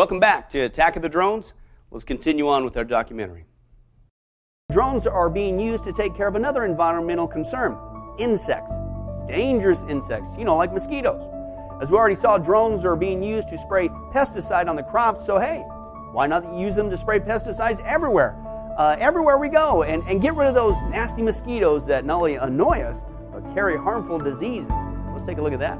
Welcome back to Attack of the Drones. Let's continue on with our documentary. Drones are being used to take care of another environmental concern insects. Dangerous insects, you know, like mosquitoes. As we already saw, drones are being used to spray pesticide on the crops, so hey, why not use them to spray pesticides everywhere? Uh, everywhere we go and, and get rid of those nasty mosquitoes that not only annoy us, but carry harmful diseases. Let's take a look at that.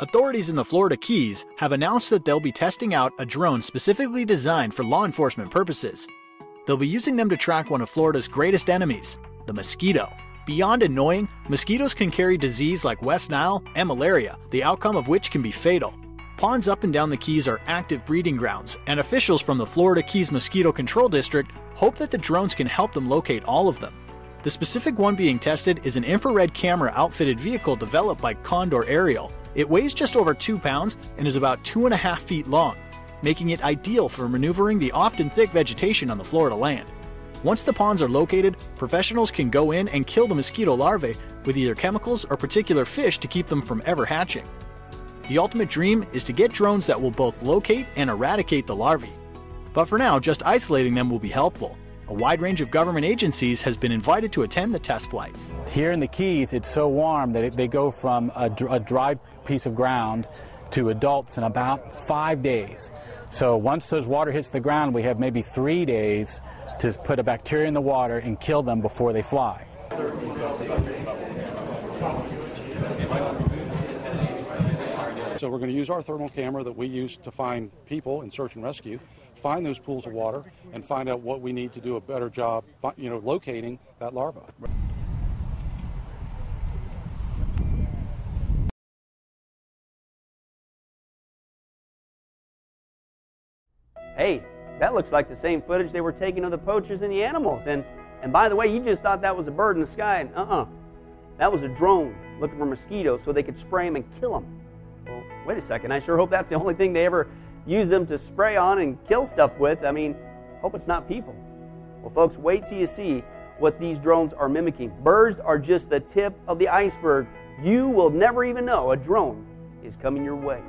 Authorities in the Florida Keys have announced that they'll be testing out a drone specifically designed for law enforcement purposes. They'll be using them to track one of Florida's greatest enemies, the mosquito. Beyond annoying, mosquitoes can carry disease like West Nile and malaria, the outcome of which can be fatal. Ponds up and down the Keys are active breeding grounds, and officials from the Florida Keys Mosquito Control District hope that the drones can help them locate all of them. The specific one being tested is an infrared camera outfitted vehicle developed by Condor Aerial it weighs just over 2 pounds and is about 2.5 feet long, making it ideal for maneuvering the often thick vegetation on the Florida land. Once the ponds are located, professionals can go in and kill the mosquito larvae with either chemicals or particular fish to keep them from ever hatching. The ultimate dream is to get drones that will both locate and eradicate the larvae. But for now, just isolating them will be helpful. A wide range of government agencies has been invited to attend the test flight. Here in the Keys, it's so warm that it, they go from a, a dry piece of ground to adults in about five days. So once those water hits the ground, we have maybe three days to put a bacteria in the water and kill them before they fly. So we're going to use our thermal camera that we use to find people in search and rescue find those pools of water and find out what we need to do a better job, you know, locating that larva. That looks like the same footage they were taking of the poachers and the animals. And and by the way, you just thought that was a bird in the sky, and uh-uh. That was a drone looking for mosquitoes so they could spray them and kill them. Well, wait a second. I sure hope that's the only thing they ever use them to spray on and kill stuff with. I mean, hope it's not people. Well, folks, wait till you see what these drones are mimicking. Birds are just the tip of the iceberg. You will never even know a drone is coming your way.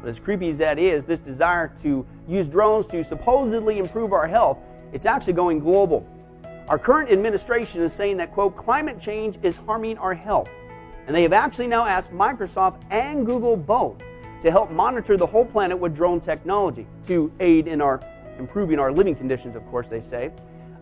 But as creepy as that is, this desire to use drones to supposedly improve our health, it's actually going global. Our current administration is saying that, quote, climate change is harming our health. And they have actually now asked Microsoft and Google both to help monitor the whole planet with drone technology to aid in our improving our living conditions, of course, they say.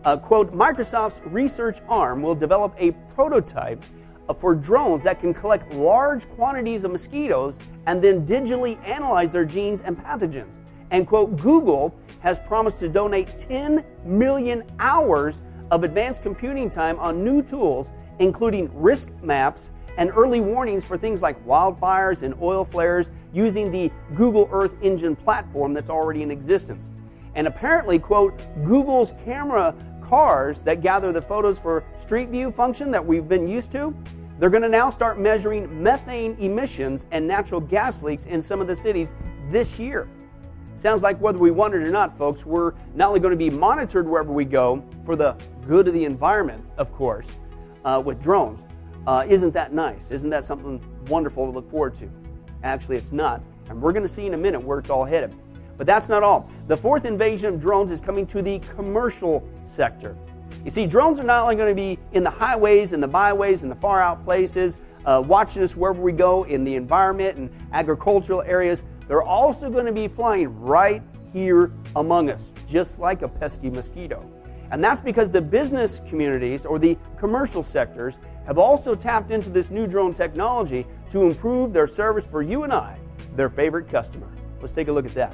Uh, quote, Microsoft's research arm will develop a prototype Uh, for drones that can collect large quantities of mosquitoes and then digitally analyze their genes and pathogens. And quote, Google has promised to donate 10 million hours of advanced computing time on new tools, including risk maps and early warnings for things like wildfires and oil flares using the Google Earth Engine platform that's already in existence. And apparently, quote, Google's camera cars that gather the photos for Street View function that we've been used to, they're going to now start measuring methane emissions and natural gas leaks in some of the cities this year. Sounds like whether we want it or not, folks, we're not only going to be monitored wherever we go for the good of the environment, of course, uh, with drones, uh, isn't that nice? Isn't that something wonderful to look forward to? Actually, it's not. And we're going to see in a minute where it's all headed. But that's not all. The fourth invasion of drones is coming to the commercial sector. You see, drones are not only going to be in the highways and the byways and the far out places, uh, watching us wherever we go in the environment and agricultural areas, they're also going to be flying right here among us, just like a pesky mosquito. And that's because the business communities or the commercial sectors have also tapped into this new drone technology to improve their service for you and I, their favorite customer. Let's take a look at that.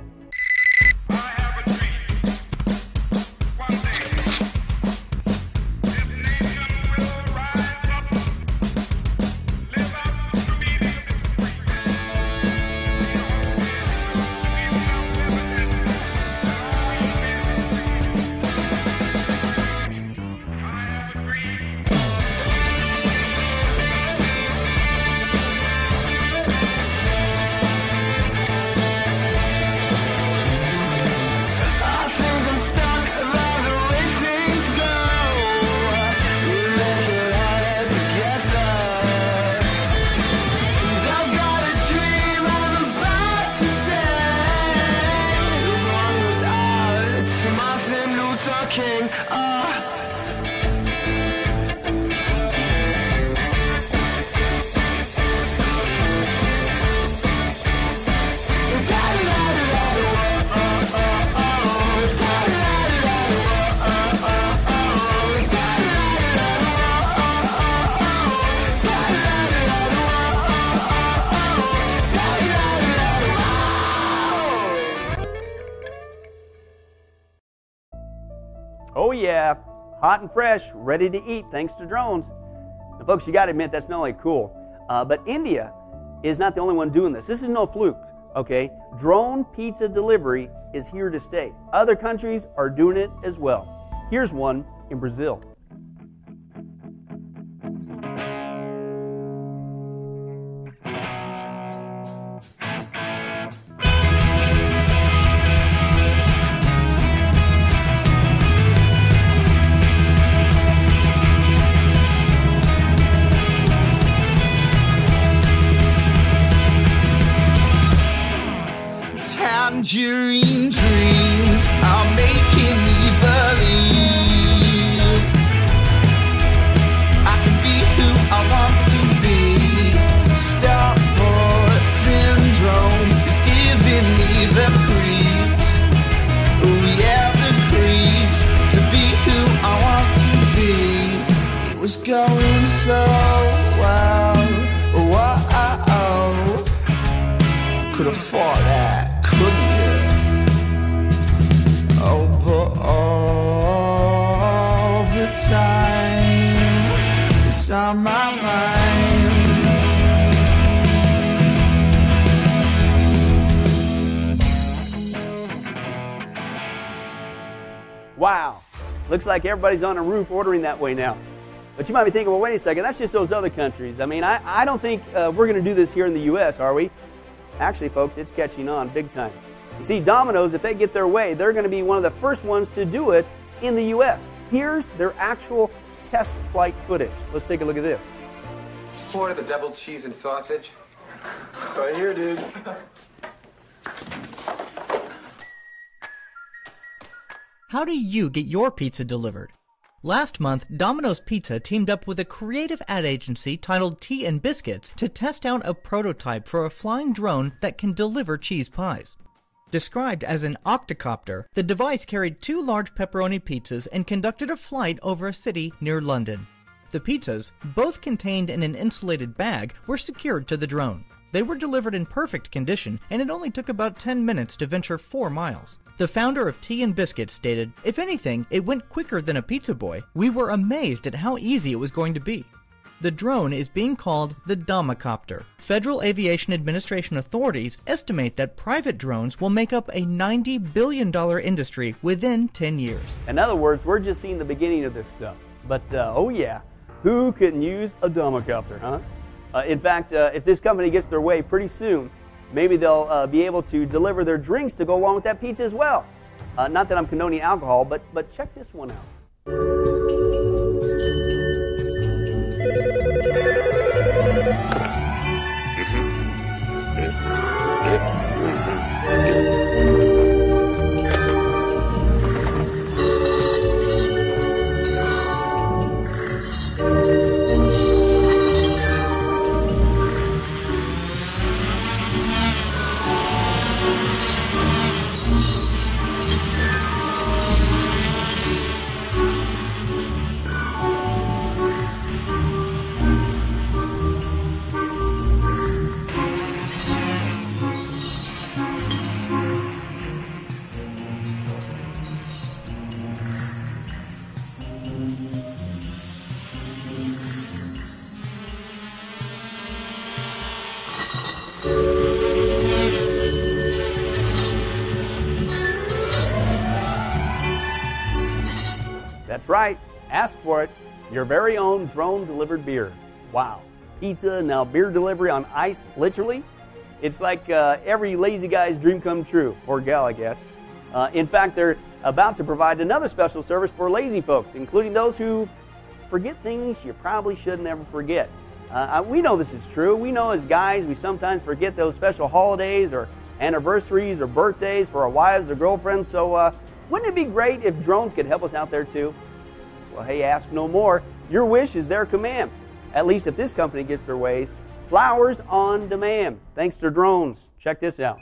Yeah, hot and fresh, ready to eat thanks to drones. And folks, you got to admit, that's not only cool, uh, but India is not the only one doing this. This is no fluke, okay? Drone pizza delivery is here to stay. Other countries are doing it as well. Here's one in Brazil. Tangerine Looks like everybody's on a roof ordering that way now. But you might be thinking, well, wait a second, that's just those other countries. I mean, I, I don't think uh, we're going to do this here in the U.S., are we? Actually, folks, it's catching on big time. You see, Domino's, if they get their way, they're going to be one of the first ones to do it in the U.S. Here's their actual test flight footage. Let's take a look at this. Order the double cheese and sausage. Right here, dude. How do you get your pizza delivered? Last month, Domino's Pizza teamed up with a creative ad agency titled Tea and Biscuits to test out a prototype for a flying drone that can deliver cheese pies. Described as an octocopter, the device carried two large pepperoni pizzas and conducted a flight over a city near London. The pizzas, both contained in an insulated bag, were secured to the drone. They were delivered in perfect condition, and it only took about 10 minutes to venture 4 miles. The founder of Tea and Biscuits stated, If anything, it went quicker than a pizza boy. We were amazed at how easy it was going to be. The drone is being called the Domicopter. Federal Aviation Administration authorities estimate that private drones will make up a $90 billion industry within 10 years. In other words, we're just seeing the beginning of this stuff. But uh, oh yeah, who couldn't use a domicopter, huh? Uh, in fact, uh, if this company gets their way pretty soon, maybe they'll uh, be able to deliver their drinks to go along with that pizza as well. Uh, not that I'm condoning alcohol, but but check this one out. That's right. Ask for it. Your very own drone delivered beer. Wow. Pizza, now beer delivery on ice, literally. It's like uh, every lazy guy's dream come true, or gal, I guess. Uh, in fact, they're about to provide another special service for lazy folks, including those who forget things you probably should never forget. Uh, we know this is true. We know as guys, we sometimes forget those special holidays or anniversaries or birthdays for our wives or girlfriends. So, uh, Wouldn't it be great if drones could help us out there too? Well, hey, ask no more. Your wish is their command. At least if this company gets their ways. Flowers on demand, thanks to drones. Check this out.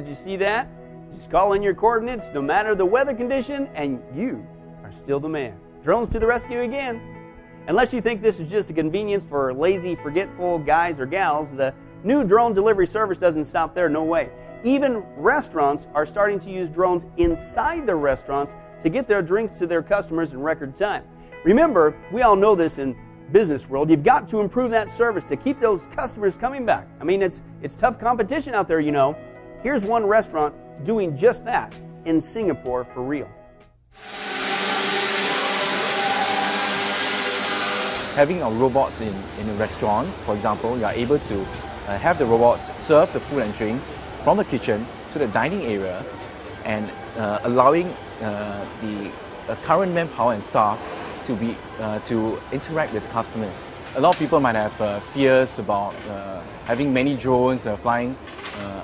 Did you see that? Just call in your coordinates, no matter the weather condition, and you are still the man. Drones to the rescue again. Unless you think this is just a convenience for lazy, forgetful guys or gals, the new drone delivery service doesn't stop there, no way. Even restaurants are starting to use drones inside their restaurants to get their drinks to their customers in record time. Remember, we all know this in business world. You've got to improve that service to keep those customers coming back. I mean, it's it's tough competition out there, you know. Here's one restaurant doing just that in Singapore for real. Having our robots in, in restaurants, for example, you are able to uh, have the robots serve the food and drinks from the kitchen to the dining area and uh, allowing uh, the uh, current manpower and staff to be uh, to interact with customers. A lot of people might have uh, fears about having many drones flying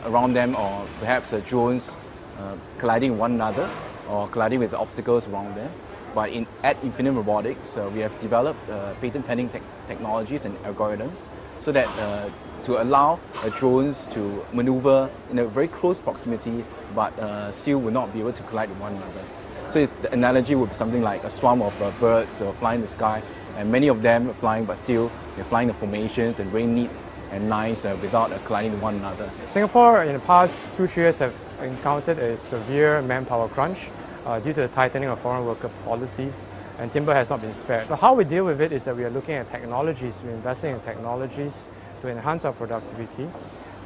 around them, or perhaps uh, drones uh, colliding one another, or colliding with obstacles around them. But in, at Infinium Robotics, uh, we have developed uh, patent pending tech technologies and algorithms so that uh, to allow uh, drones to maneuver in a very close proximity, but uh, still will not be able to collide with one another. So the analogy would be something like a swarm of uh, birds uh, flying in the sky, and many of them flying, but still they're flying in formations and very neat and nice uh, without colliding one another. Singapore in the past two, years have encountered a severe manpower crunch uh, due to the tightening of foreign worker policies and Timbre has not been spared. So how we deal with it is that we are looking at technologies, we're investing in technologies to enhance our productivity.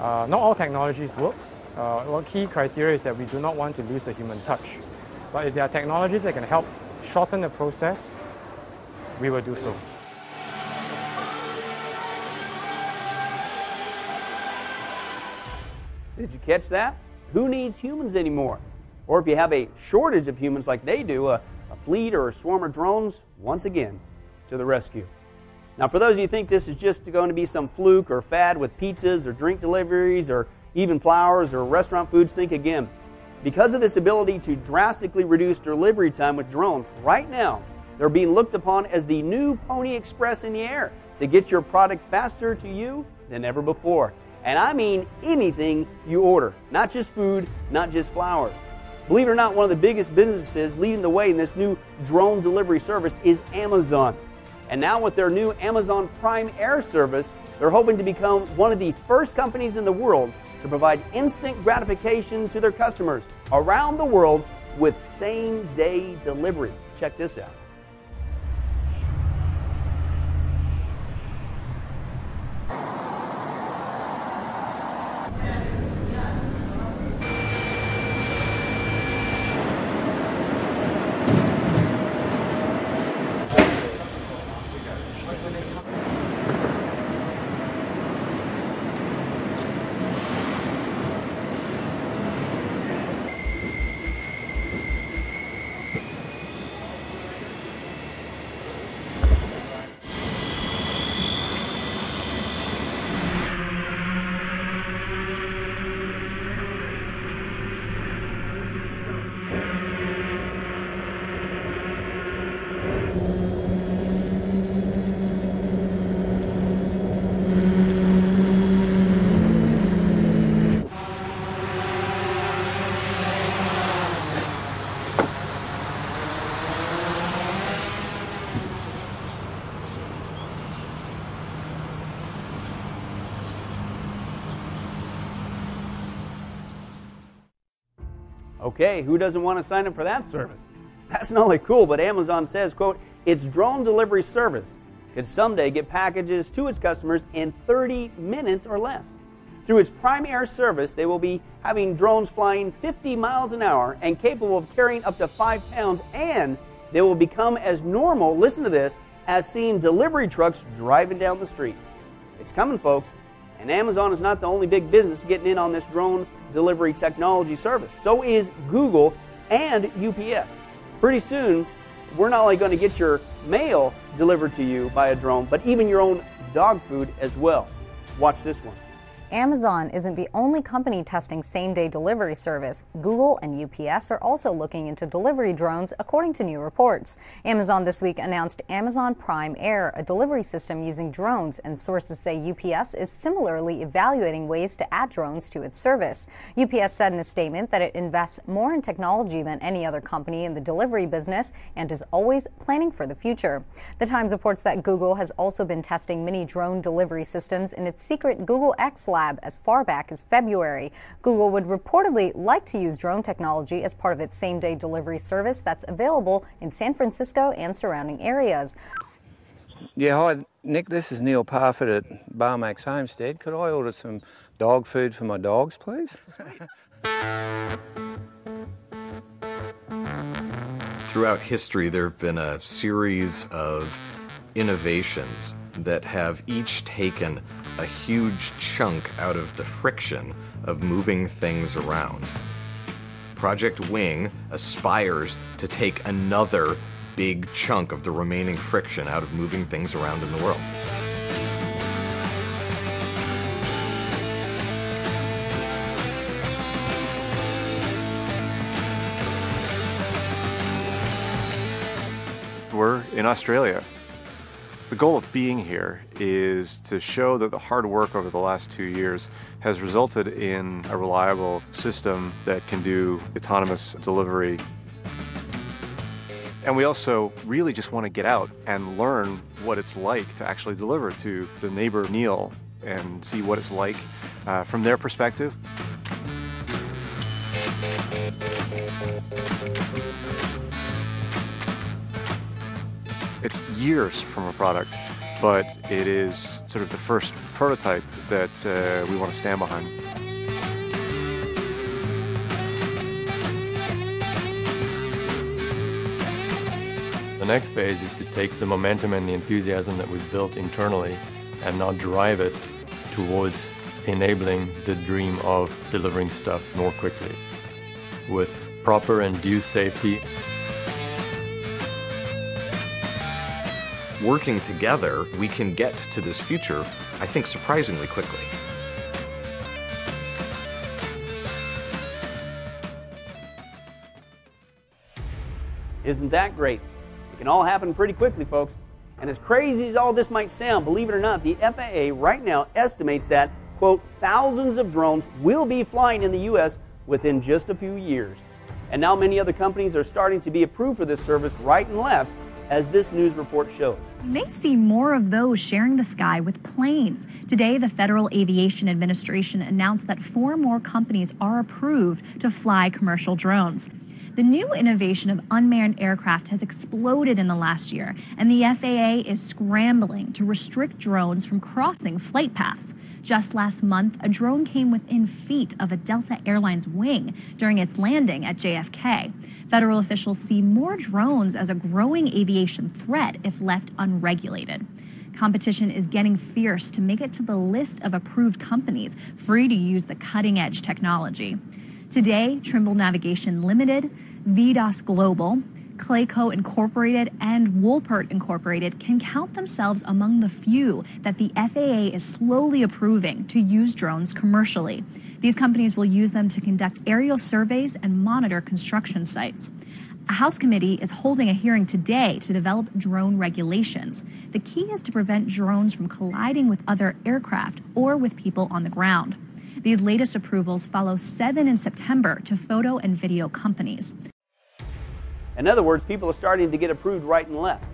Uh, not all technologies work. Uh, one key criteria is that we do not want to lose the human touch. But if there are technologies that can help shorten the process, we will do so. Did you catch that? Who needs humans anymore? Or if you have a shortage of humans like they do, a, a fleet or a swarm of drones, once again, to the rescue. Now, for those of you who think this is just going to be some fluke or fad with pizzas or drink deliveries or even flowers or restaurant foods, think again. Because of this ability to drastically reduce delivery time with drones, right now, they're being looked upon as the new Pony Express in the air to get your product faster to you than ever before. And I mean anything you order, not just food, not just flowers. Believe it or not, one of the biggest businesses leading the way in this new drone delivery service is Amazon. And now, with their new Amazon Prime Air service, they're hoping to become one of the first companies in the world to provide instant gratification to their customers around the world with same day delivery. Check this out. Okay, who doesn't want to sign up for that service? That's not only cool, but Amazon says, quote, its drone delivery service could someday get packages to its customers in 30 minutes or less. Through its Prime Air service, they will be having drones flying 50 miles an hour and capable of carrying up to 5 pounds, and they will become as normal, listen to this, as seeing delivery trucks driving down the street. It's coming, folks, and Amazon is not the only big business getting in on this drone delivery technology service. So is Google and UPS. Pretty soon, we're not only going to get your mail delivered to you by a drone, but even your own dog food as well. Watch this one. Amazon isn't the only company testing same day delivery service. Google and UPS are also looking into delivery drones, according to new reports. Amazon this week announced Amazon Prime Air, a delivery system using drones, and sources say UPS is similarly evaluating ways to add drones to its service. UPS said in a statement that it invests more in technology than any other company in the delivery business and is always planning for the future. The Times reports that Google has also been testing mini drone delivery systems in its secret Google X lab lab as far back as February. Google would reportedly like to use drone technology as part of its same day delivery service that's available in San Francisco and surrounding areas. Yeah, hi, Nick. This is Neil Parford at Barmax Homestead. Could I order some dog food for my dogs, please? Throughout history, there have been a series of innovations that have each taken a huge chunk out of the friction of moving things around. Project Wing aspires to take another big chunk of the remaining friction out of moving things around in the world. We're in Australia the goal of being here is to show that the hard work over the last two years has resulted in a reliable system that can do autonomous delivery. And we also really just want to get out and learn what it's like to actually deliver to the neighbor Neil and see what it's like uh, from their perspective. It's years from a product, but it is sort of the first prototype that uh, we want to stand behind. The next phase is to take the momentum and the enthusiasm that we've built internally and now drive it towards enabling the dream of delivering stuff more quickly with proper and due safety working together, we can get to this future, I think, surprisingly quickly. Isn't that great? It can all happen pretty quickly, folks. And as crazy as all this might sound, believe it or not, the FAA right now estimates that, quote, thousands of drones will be flying in the U.S. within just a few years. And now many other companies are starting to be approved for this service right and left as this news report shows. You may see more of those sharing the sky with planes. Today, the Federal Aviation Administration announced that four more companies are approved to fly commercial drones. The new innovation of unmanned aircraft has exploded in the last year, and the FAA is scrambling to restrict drones from crossing flight paths. Just last month, a drone came within feet of a Delta Airlines wing during its landing at JFK. Federal officials see more drones as a growing aviation threat if left unregulated. Competition is getting fierce to make it to the list of approved companies free to use the cutting edge technology. Today, Trimble Navigation Limited, VDOS Global, Clayco Incorporated, and Woolpert Incorporated can count themselves among the few that the FAA is slowly approving to use drones commercially. These companies will use them to conduct aerial surveys and monitor construction sites. A House committee is holding a hearing today to develop drone regulations. The key is to prevent drones from colliding with other aircraft or with people on the ground. These latest approvals follow seven in September to photo and video companies. In other words, people are starting to get approved right and left.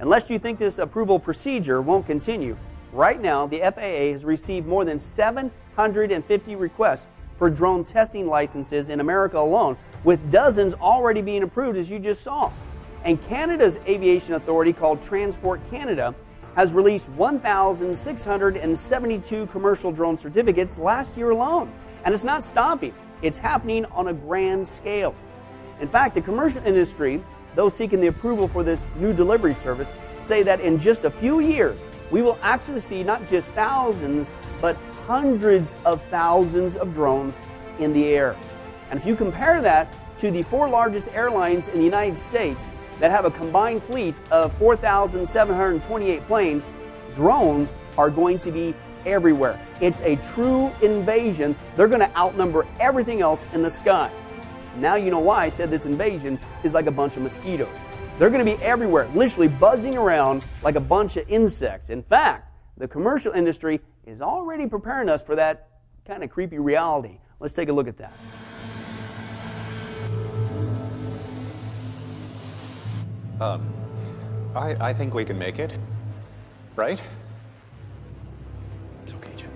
Unless you think this approval procedure won't continue, right now the FAA has received more than 750 requests for drone testing licenses in America alone, with dozens already being approved, as you just saw. And Canada's aviation authority, called Transport Canada, has released 1,672 commercial drone certificates last year alone. And it's not stopping, it's happening on a grand scale. In fact, the commercial industry, those seeking the approval for this new delivery service, say that in just a few years, we will actually see not just thousands, but hundreds of thousands of drones in the air. And if you compare that to the four largest airlines in the United States that have a combined fleet of 4,728 planes, drones are going to be everywhere. It's a true invasion. They're going to outnumber everything else in the sky. Now you know why I said this invasion is like a bunch of mosquitoes. They're going to be everywhere, literally buzzing around like a bunch of insects. In fact, the commercial industry is already preparing us for that kind of creepy reality. Let's take a look at that. Um, I, I think we can make it. Right? It's okay, Jim.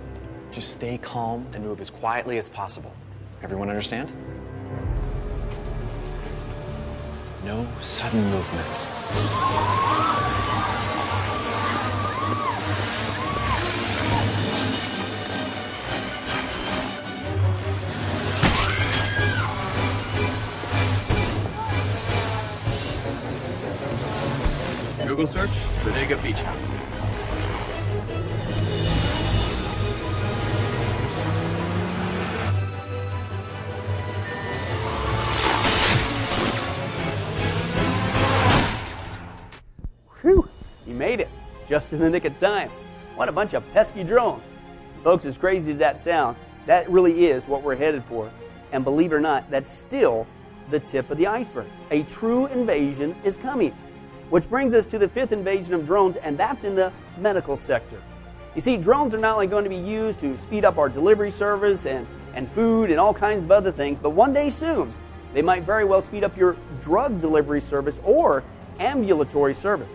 Just stay calm and move as quietly as possible. Everyone understand? No sudden movements. Google search Bodega Beach House. Just in the nick of time. What a bunch of pesky drones. Folks, as crazy as that sounds, that really is what we're headed for. And believe it or not, that's still the tip of the iceberg. A true invasion is coming. Which brings us to the fifth invasion of drones, and that's in the medical sector. You see, drones are not only going to be used to speed up our delivery service and, and food and all kinds of other things, but one day soon, they might very well speed up your drug delivery service or ambulatory service.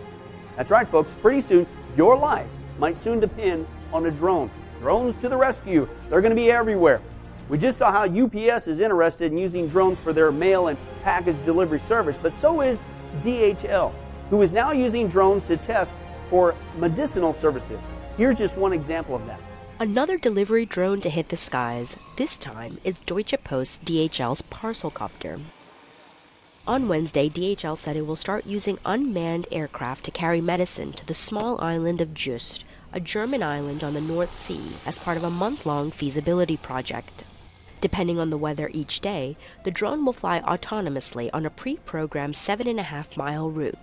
That's right, folks. Pretty soon, your life might soon depend on a drone. Drones to the rescue. They're going to be everywhere. We just saw how UPS is interested in using drones for their mail and package delivery service, but so is DHL, who is now using drones to test for medicinal services. Here's just one example of that. Another delivery drone to hit the skies. This time, it's Deutsche Post DHL's parcel copter. On Wednesday, DHL said it will start using unmanned aircraft to carry medicine to the small island of Juist, a German island on the North Sea, as part of a month long feasibility project. Depending on the weather each day, the drone will fly autonomously on a pre programmed seven and a half mile route.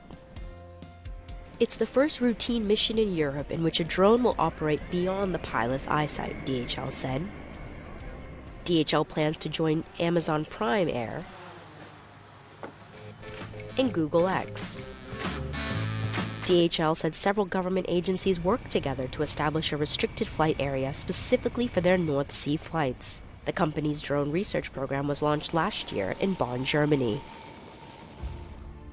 It's the first routine mission in Europe in which a drone will operate beyond the pilot's eyesight, DHL said. DHL plans to join Amazon Prime Air and Google X. DHL said several government agencies worked together to establish a restricted flight area specifically for their North Sea flights. The company's drone research program was launched last year in Bonn, Germany.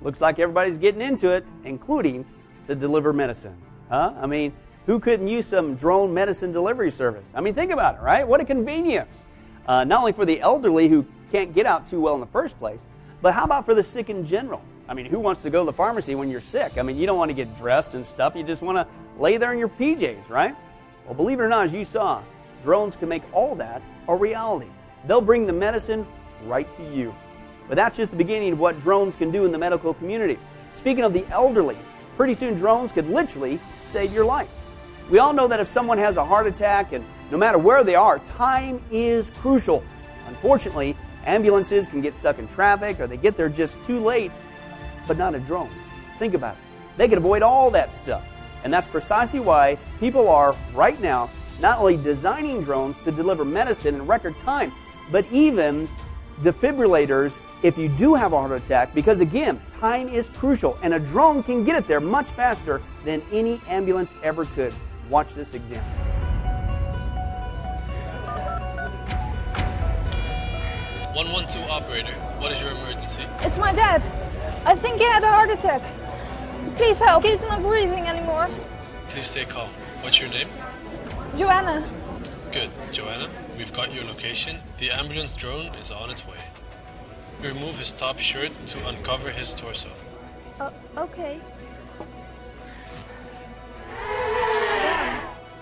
Looks like everybody's getting into it, including to deliver medicine. Huh? I mean, who couldn't use some drone medicine delivery service? I mean, think about it, right? What a convenience. Uh, not only for the elderly who can't get out too well in the first place, but how about for the sick in general? I mean, who wants to go to the pharmacy when you're sick? I mean, you don't want to get dressed and stuff. You just want to lay there in your PJs, right? Well, believe it or not, as you saw, drones can make all that a reality. They'll bring the medicine right to you. But that's just the beginning of what drones can do in the medical community. Speaking of the elderly, pretty soon drones could literally save your life. We all know that if someone has a heart attack, and no matter where they are, time is crucial. Unfortunately, ambulances can get stuck in traffic or they get there just too late, but not a drone. Think about it. They can avoid all that stuff. And that's precisely why people are, right now, not only designing drones to deliver medicine in record time, but even defibrillators if you do have a heart attack, because again, time is crucial and a drone can get it there much faster than any ambulance ever could. Watch this example. 112 operator, what is your emergency? It's my dad. I think he had a heart attack. Please help. He's not breathing anymore. Please stay calm. What's your name? Joanna. Good. Joanna, we've got your location. The ambulance drone is on its way. Remove his top shirt to uncover his torso. Uh, okay.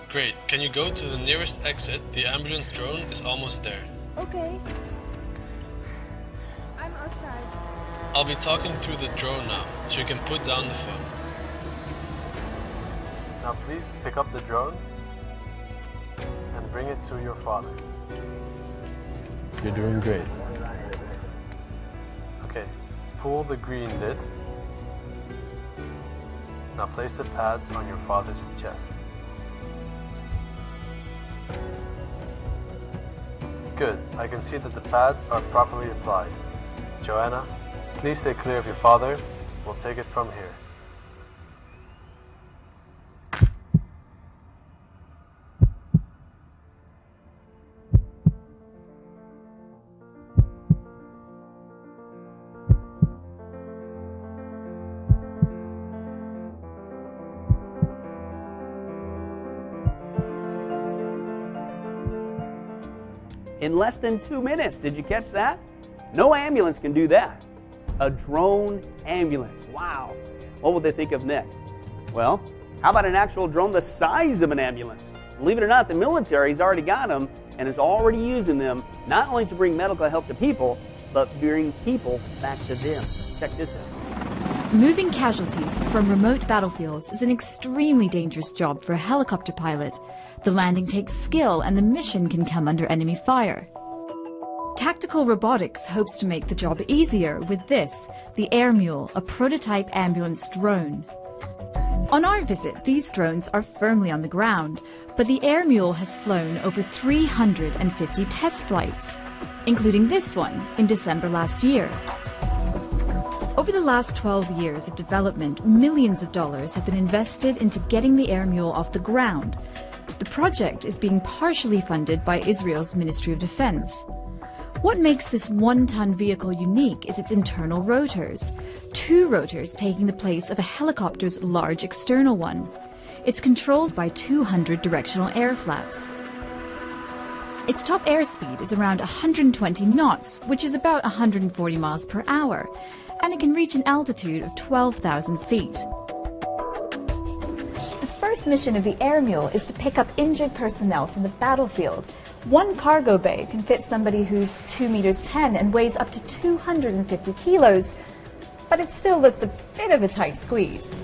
Great. Can you go to the nearest exit? The ambulance drone is almost there. Okay. I'm outside. I'll be talking through the drone now, so you can put down the phone. Now please pick up the drone and bring it to your father. You're doing great. Okay, pull the green lid. Now place the pads on your father's chest. Good. I can see that the pads are properly applied. Joanna, please stay clear of your father. We'll take it from here. in less than two minutes. Did you catch that? No ambulance can do that. A drone ambulance. Wow. What would they think of next? Well, how about an actual drone the size of an ambulance? Believe it or not, the military's already got them and is already using them not only to bring medical help to people, but bring people back to them. Check this out. Moving casualties from remote battlefields is an extremely dangerous job for a helicopter pilot. The landing takes skill and the mission can come under enemy fire. Tactical Robotics hopes to make the job easier with this, the Air Mule, a prototype ambulance drone. On our visit, these drones are firmly on the ground, but the Air Mule has flown over 350 test flights, including this one in December last year. Over the last 12 years of development, millions of dollars have been invested into getting the Air Mule off the ground. The project is being partially funded by Israel's Ministry of Defense. What makes this one ton vehicle unique is its internal rotors, two rotors taking the place of a helicopter's large external one. It's controlled by 200 directional air flaps. Its top airspeed is around 120 knots, which is about 140 miles per hour, and it can reach an altitude of 12,000 feet. The first mission of the Air Mule is to pick up injured personnel from the battlefield. One cargo bay can fit somebody who's 2 meters 10 and weighs up to 250 kilos, but it still looks a bit of a tight squeeze.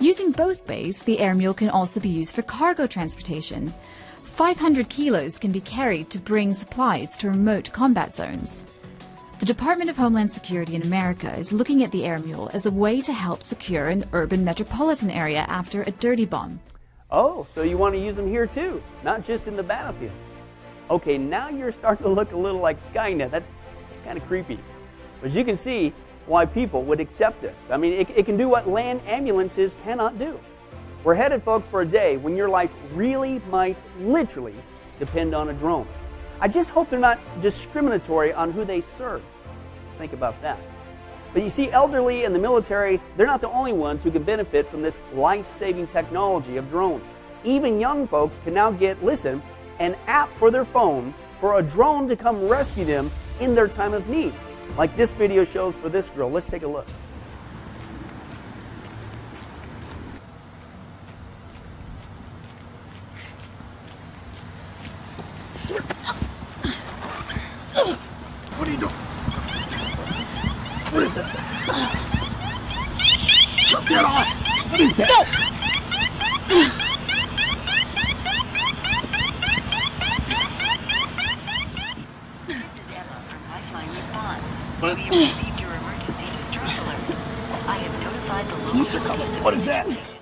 Using both bays, the Air Mule can also be used for cargo transportation. 500 kilos can be carried to bring supplies to remote combat zones. The Department of Homeland Security in America is looking at the Air Mule as a way to help secure an urban metropolitan area after a dirty bomb. Oh, so you want to use them here too, not just in the battlefield. Okay, now you're starting to look a little like Skynet. That's, that's kind of creepy. But you can see why people would accept this. I mean, it, it can do what land ambulances cannot do. We're headed, folks, for a day when your life really might literally depend on a drone. I just hope they're not discriminatory on who they serve. Think about that. But you see, elderly and the military, they're not the only ones who can benefit from this life saving technology of drones. Even young folks can now get, listen, an app for their phone for a drone to come rescue them in their time of need. Like this video shows for this girl. Let's take a look. What are you doing? What is that? Shut that off! What is that? This is Emma from Lifeline Response. What? We have received your emergency distress alert. I have notified the local Listen, police of what the is that? situation.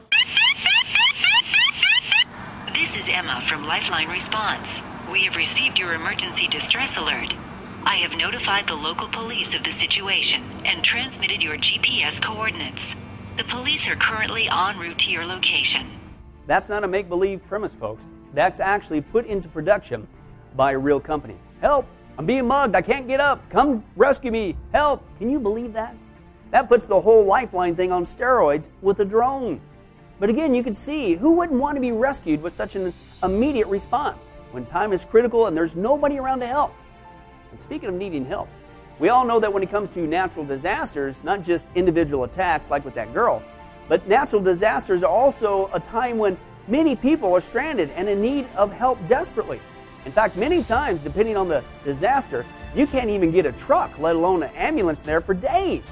This is Emma from Lifeline Response. We have received your emergency distress alert. I have notified the local police of the situation and transmitted your GPS coordinates. The police are currently en route to your location. That's not a make believe premise, folks. That's actually put into production by a real company. Help! I'm being mugged. I can't get up. Come rescue me. Help! Can you believe that? That puts the whole lifeline thing on steroids with a drone. But again, you can see who wouldn't want to be rescued with such an immediate response when time is critical and there's nobody around to help. And speaking of needing help, we all know that when it comes to natural disasters, not just individual attacks like with that girl, but natural disasters are also a time when many people are stranded and in need of help desperately. In fact, many times, depending on the disaster, you can't even get a truck, let alone an ambulance there for days.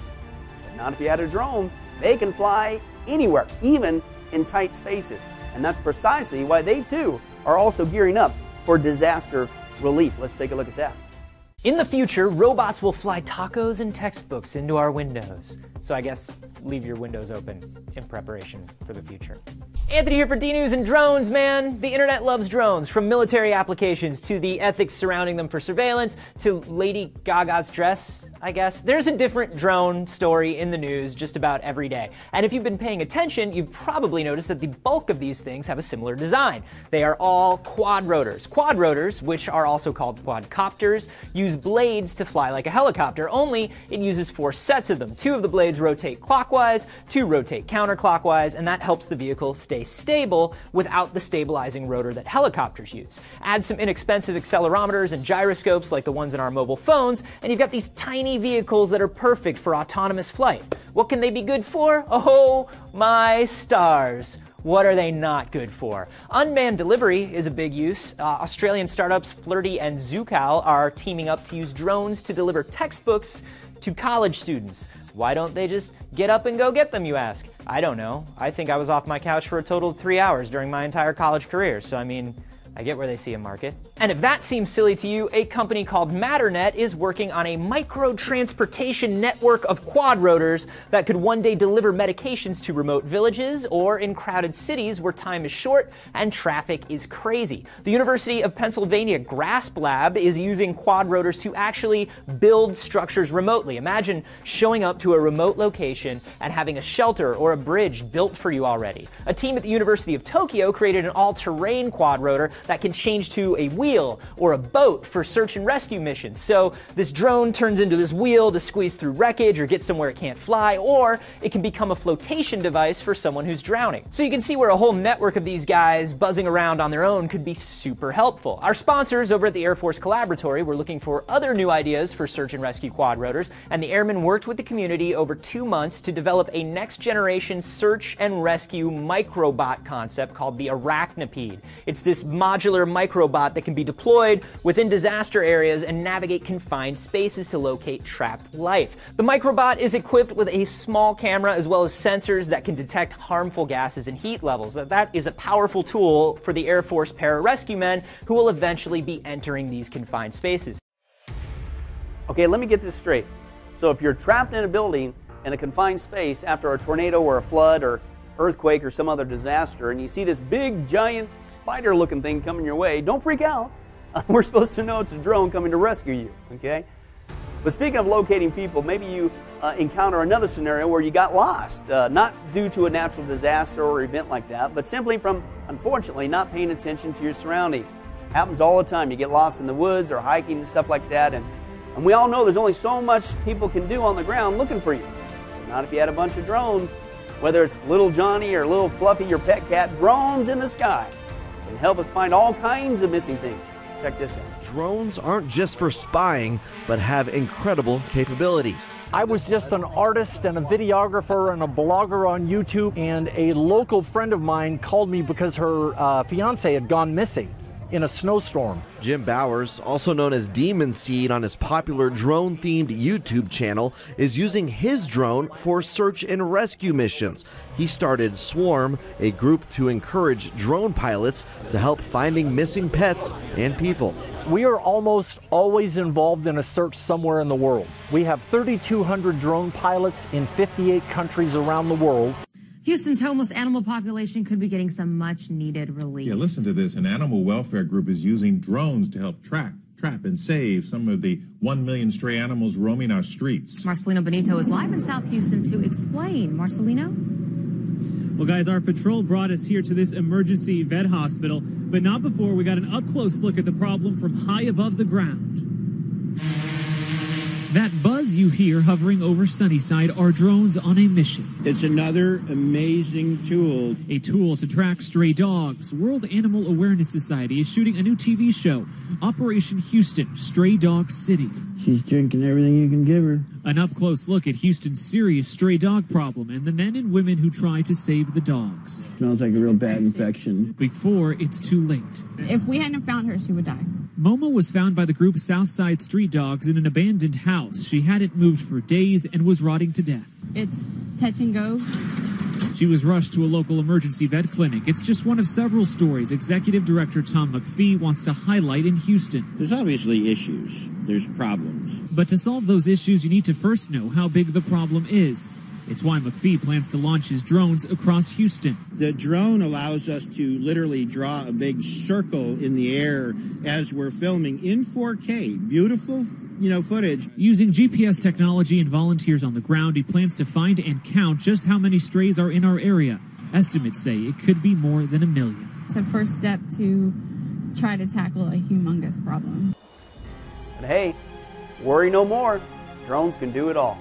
But not if you had a drone. They can fly anywhere, even in tight spaces. And that's precisely why they too are also gearing up for disaster relief. Let's take a look at that. In the future, robots will fly tacos and textbooks into our windows. So I guess leave your windows open in preparation for the future. Anthony here for D News and drones, man. The internet loves drones, from military applications to the ethics surrounding them for surveillance to Lady Gaga's dress, I guess. There's a different drone story in the news just about every day. And if you've been paying attention, you've probably noticed that the bulk of these things have a similar design. They are all quad rotors. Quad rotors, which are also called quadcopters, use blades to fly like a helicopter, only it uses four sets of them. Two of the blades rotate clockwise, two rotate counterclockwise, and that helps the vehicle stay stable without the stabilizing rotor that helicopters use. Add some inexpensive accelerometers and gyroscopes like the ones in our mobile phones, and you've got these tiny vehicles that are perfect for autonomous flight. What can they be good for? Oh my stars. What are they not good for? Unmanned delivery is a big use. Uh, Australian startups Flirtey and Zookal are teaming up to use drones to deliver textbooks to college students. Why don't they just get up and go get them, you ask? I don't know. I think I was off my couch for a total of three hours during my entire college career, so I mean, I get where they see a market. And if that seems silly to you, a company called Matternet is working on a micro transportation network of quad rotors that could one day deliver medications to remote villages or in crowded cities where time is short and traffic is crazy. The University of Pennsylvania GRASP Lab is using quad rotors to actually build structures remotely. Imagine showing up to a remote location and having a shelter or a bridge built for you already. A team at the University of Tokyo created an all-terrain quad rotor that can change to a wheel or a boat for search and rescue missions. So this drone turns into this wheel to squeeze through wreckage or get somewhere it can't fly, or it can become a flotation device for someone who's drowning. So you can see where a whole network of these guys buzzing around on their own could be super helpful. Our sponsors over at the Air Force Collaboratory were looking for other new ideas for search and rescue quad rotors, and the airmen worked with the community over two months to develop a next generation search and rescue microbot concept called the Arachnipede. It's this modular microbot that can be deployed within disaster areas and navigate confined spaces to locate trapped life. The microbot is equipped with a small camera as well as sensors that can detect harmful gases and heat levels. That is a powerful tool for the Air Force pararescue men who will eventually be entering these confined spaces. Okay, let me get this straight. So if you're trapped in a building in a confined space after a tornado or a flood or earthquake or some other disaster and you see this big giant spider looking thing coming your way, don't freak out. We're supposed to know it's a drone coming to rescue you, okay? But speaking of locating people, maybe you uh, encounter another scenario where you got lost, uh, not due to a natural disaster or event like that, but simply from, unfortunately, not paying attention to your surroundings. Happens all the time. You get lost in the woods or hiking and stuff like that, and, and we all know there's only so much people can do on the ground looking for you. Not if you had a bunch of drones, whether it's little Johnny or little Fluffy, your pet cat, drones in the sky can help us find all kinds of missing things. Check this out. Drones aren't just for spying, but have incredible capabilities. I was just an artist and a videographer and a blogger on YouTube, and a local friend of mine called me because her uh, fiance had gone missing in a snowstorm. Jim Bowers, also known as Demon Seed on his popular drone themed YouTube channel, is using his drone for search and rescue missions. He started Swarm, a group to encourage drone pilots to help finding missing pets and people. We are almost always involved in a search somewhere in the world. We have 3,200 drone pilots in 58 countries around the world. Houston's homeless animal population could be getting some much needed relief. Yeah, listen to this. An animal welfare group is using drones to help track, trap, and save some of the 1 million stray animals roaming our streets. Marcelino Benito is live in South Houston to explain. Marcelino? Well, guys, our patrol brought us here to this emergency vet hospital, but not before we got an up close look at the problem from high above the ground. That buzz you hear hovering over Sunnyside are drones on a mission. It's another amazing tool. A tool to track stray dogs. World Animal Awareness Society is shooting a new TV show, Operation Houston Stray Dog City. She's drinking everything you can give her. An up close look at Houston's serious stray dog problem and the men and women who try to save the dogs. Smells like a real bad infection. Before it's too late. If we hadn't found her, she would die. Momo was found by the group Southside Street Dogs in an abandoned house. She hadn't moved for days and was rotting to death. It's touch and go. She was rushed to a local emergency vet clinic. It's just one of several stories Executive Director Tom McPhee wants to highlight in Houston. There's obviously issues. There's problems. But to solve those issues, you need to first know how big the problem is. It's why McPhee plans to launch his drones across Houston. The drone allows us to literally draw a big circle in the air as we're filming in 4K. Beautiful, you know, footage. Using GPS technology and volunteers on the ground, he plans to find and count just how many strays are in our area. Estimates say it could be more than a million. It's a first step to try to tackle a humongous problem. But hey, worry no more. Drones can do it all.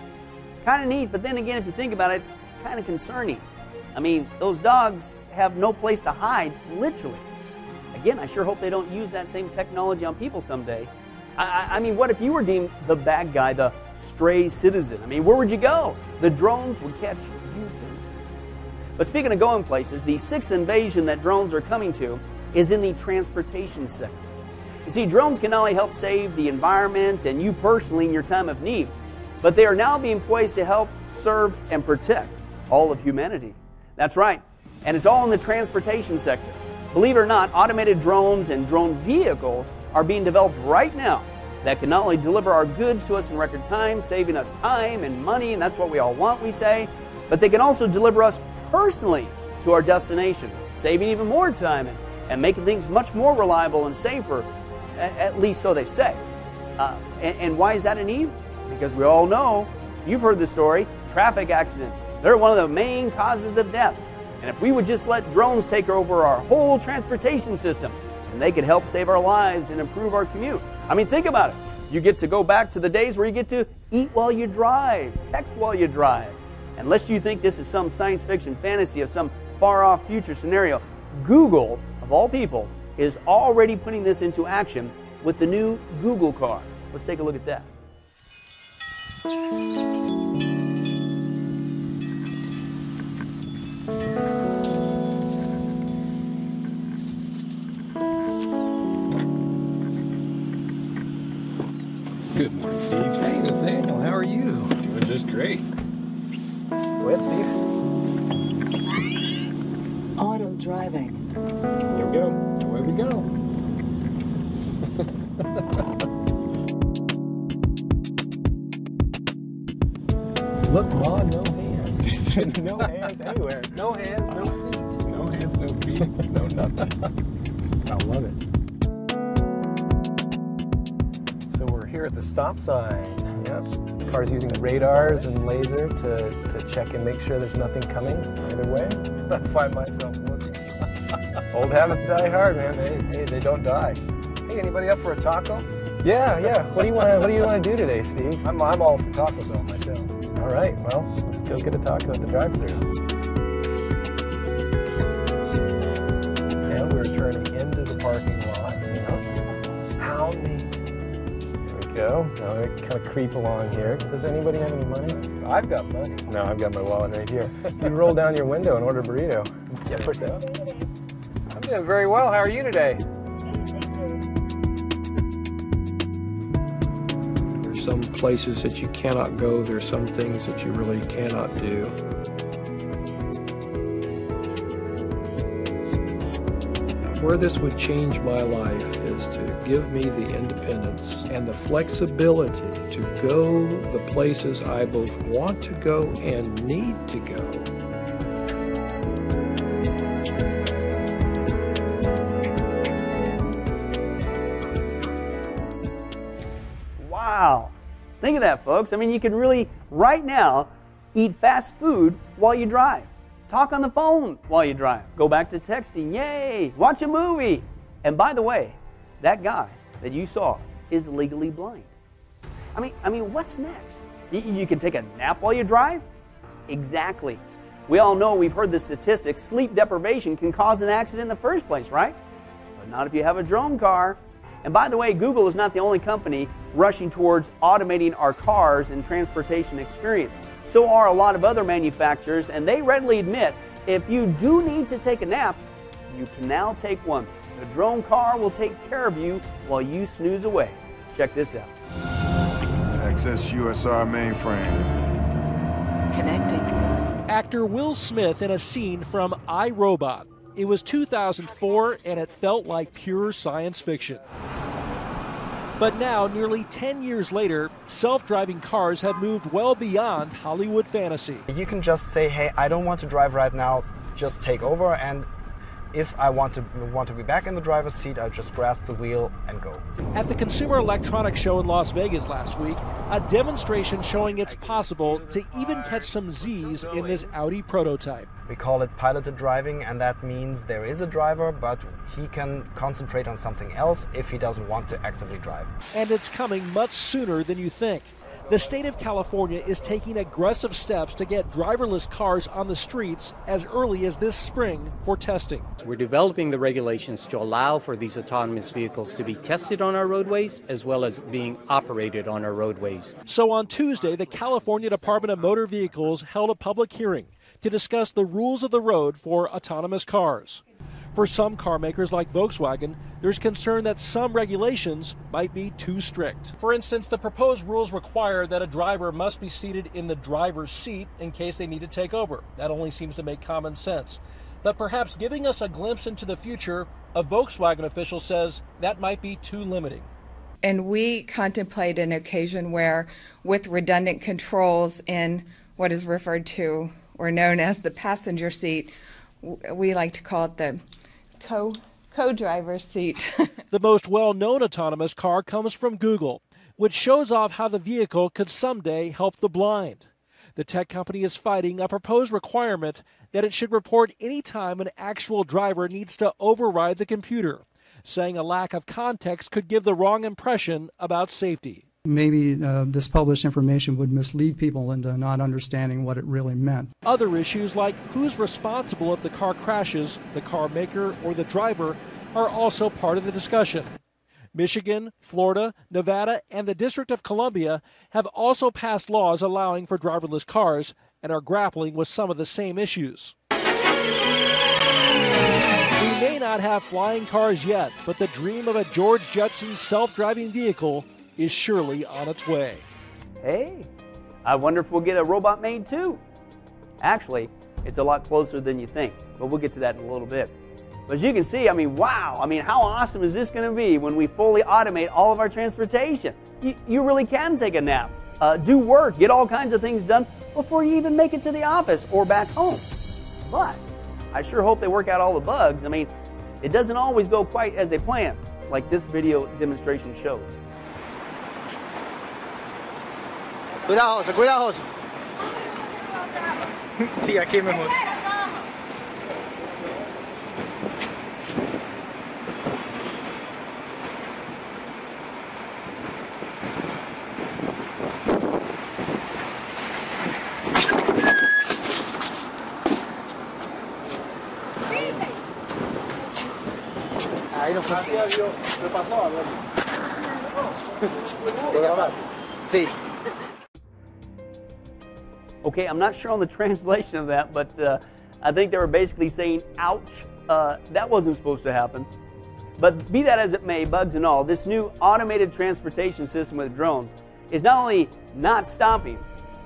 Kind of neat, but then again, if you think about it, it's kind of concerning. I mean, those dogs have no place to hide, literally. Again, I sure hope they don't use that same technology on people someday. I, I, mean, what if you were deemed the bad guy, the stray citizen? I mean, where would you go? The drones would catch you too. But speaking of going places, the sixth invasion that drones are coming to is in the transportation sector. You see, drones can not only help save the environment and you personally in your time of need, but they are now being poised to help serve and protect all of humanity. That's right, and it's all in the transportation sector. Believe it or not, automated drones and drone vehicles are being developed right now that can not only deliver our goods to us in record time, saving us time and money, and that's what we all want, we say, but they can also deliver us personally to our destinations, saving even more time and, and making things much more reliable and safer, at, at least so they say. Uh, and, and why is that a need? Because we all know, you've heard the story, traffic accidents. They're one of the main causes of death. And if we would just let drones take over our whole transportation system, and they could help save our lives and improve our commute. I mean, think about it. You get to go back to the days where you get to eat while you drive, text while you drive. Unless you think this is some science fiction fantasy of some far off future scenario, Google, of all people, is already putting this into action with the new Google car. Let's take a look at that. Good morning, Steve. Hey, Nathaniel. How are you? Doing just great. Go ahead, Steve. Auto driving. Here we go. Away we go. No hands. no hands anywhere. No hands, no feet. No hands, no feet. No nothing. I love it. So we're here at the stop sign. Yep. Car's using radars and laser to, to check and make sure there's nothing coming either way. I find myself looking. Old habits die hard, man. They, hey, they don't die. Hey, anybody up for a taco? Yeah, yeah. What do you want? What do you want to do today, Steve? I'm, I'm all for Taco Bell myself. All right. Well, let's go get a taco at the drive-thru. And we're turning into the parking lot. Yep. How neat. There we go. Now we kind of creep along here. Does anybody have any money? I've got money. No, I've got my wallet right here. you roll down your window and order a burrito. Yeah, push that. I'm doing very well. How are you today? Some places that you cannot go. There's some things that you really cannot do. Where this would change my life is to give me the independence and the flexibility to go the places I both want to go and need to go. Think of that, folks. I mean, you can really, right now, eat fast food while you drive. Talk on the phone while you drive. Go back to texting. Yay! Watch a movie. And by the way, that guy that you saw is legally blind. I mean, I mean, what's next? Y- You can take a nap while you drive? Exactly. We all know we've heard the statistics sleep deprivation can cause an accident in the first place, right? But not if you have a drone car. And by the way, Google is not the only company rushing towards automating our cars and transportation experience. So are a lot of other manufacturers, and they readily admit if you do need to take a nap, you can now take one. The drone car will take care of you while you snooze away. Check this out. Access USR mainframe. Connecting. Actor Will Smith in a scene from I Robot. It was 2004 and it felt like pure science fiction. But now, nearly 10 years later, self driving cars have moved well beyond Hollywood fantasy. You can just say, hey, I don't want to drive right now, just take over and if I want to want to be back in the driver's seat, I just grasp the wheel and go. At the Consumer Electronics Show in Las Vegas last week, a demonstration showing it's possible to even catch some Z's in this Audi prototype. We call it piloted driving, and that means there is a driver, but he can concentrate on something else if he doesn't want to actively drive. And it's coming much sooner than you think. The state of California is taking aggressive steps to get driverless cars on the streets as early as this spring for testing. We're developing the regulations to allow for these autonomous vehicles to be tested on our roadways as well as being operated on our roadways. So on Tuesday, the California Department of Motor Vehicles held a public hearing to discuss the rules of the road for autonomous cars. For some car makers like Volkswagen, there's concern that some regulations might be too strict. For instance, the proposed rules require that a driver must be seated in the driver's seat in case they need to take over. That only seems to make common sense. But perhaps giving us a glimpse into the future, a Volkswagen official says that might be too limiting. And we contemplate an occasion where, with redundant controls in what is referred to or known as the passenger seat, we like to call it the co co driver's seat. The most well known autonomous car comes from Google, which shows off how the vehicle could someday help the blind. The tech company is fighting a proposed requirement that it should report any time an actual driver needs to override the computer, saying a lack of context could give the wrong impression about safety. Maybe uh, this published information would mislead people into not understanding what it really meant. Other issues like who's responsible if the car crashes, the car maker or the driver, are also part of the discussion. Michigan, Florida, Nevada, and the District of Columbia have also passed laws allowing for driverless cars and are grappling with some of the same issues. We may not have flying cars yet, but the dream of a George Jetson self driving vehicle is surely on its way. Hey, I wonder if we'll get a robot made too. Actually, it's a lot closer than you think, but we'll get to that in a little bit. But as you can see, I mean, wow, I mean, how awesome is this going to be when we fully automate all of our transportation? You, you really can take a nap, uh, do work, get all kinds of things done before you even make it to the office or back home. But I sure hope they work out all the bugs. I mean, it doesn't always go quite as they plan, like this video demonstration shows. Cuidado, José, cuidado, José. Sí, aquí mejor. Ahí no. ¿Qué pasó? A ver. ¿De grabar? Sí. Okay, I'm not sure on the translation of that, but uh, I think they were basically saying, ouch, uh, that wasn't supposed to happen. But be that as it may, bugs and all, this new automated transportation system with drones is not only not stopping,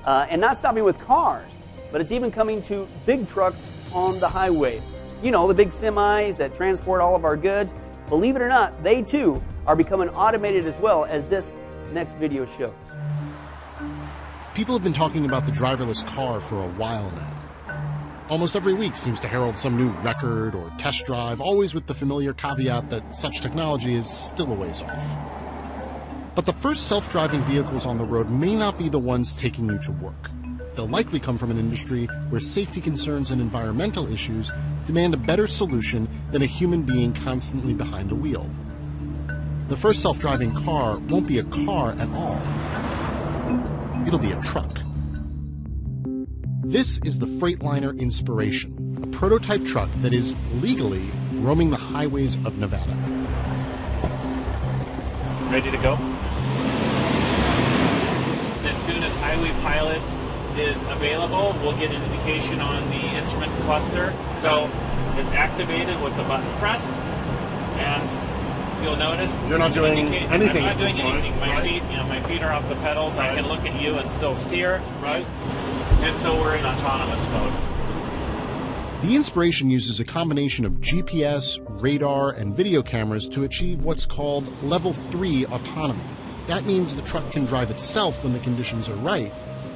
uh, and not stopping with cars, but it's even coming to big trucks on the highway. You know, the big semis that transport all of our goods. Believe it or not, they too are becoming automated as well, as this next video shows. People have been talking about the driverless car for a while now. Almost every week seems to herald some new record or test drive, always with the familiar caveat that such technology is still a ways off. But the first self driving vehicles on the road may not be the ones taking you to work. They'll likely come from an industry where safety concerns and environmental issues demand a better solution than a human being constantly behind the wheel. The first self driving car won't be a car at all. It'll be a truck. This is the Freightliner Inspiration, a prototype truck that is legally roaming the highways of Nevada. Ready to go? As soon as Highway Pilot is available, we'll get an indication on the instrument cluster. So it's activated with the button press, and you'll notice You're not doing indicate- anything I'm at not this doing point, anything. My right? feet, you know, my feet are off the pedals. I can look at you and still steer. Right. And so we're in autonomous mode. The Inspiration uses a combination of GPS, radar, and video cameras to achieve what's called Level 3 autonomy. That means the truck can drive itself when the conditions are right,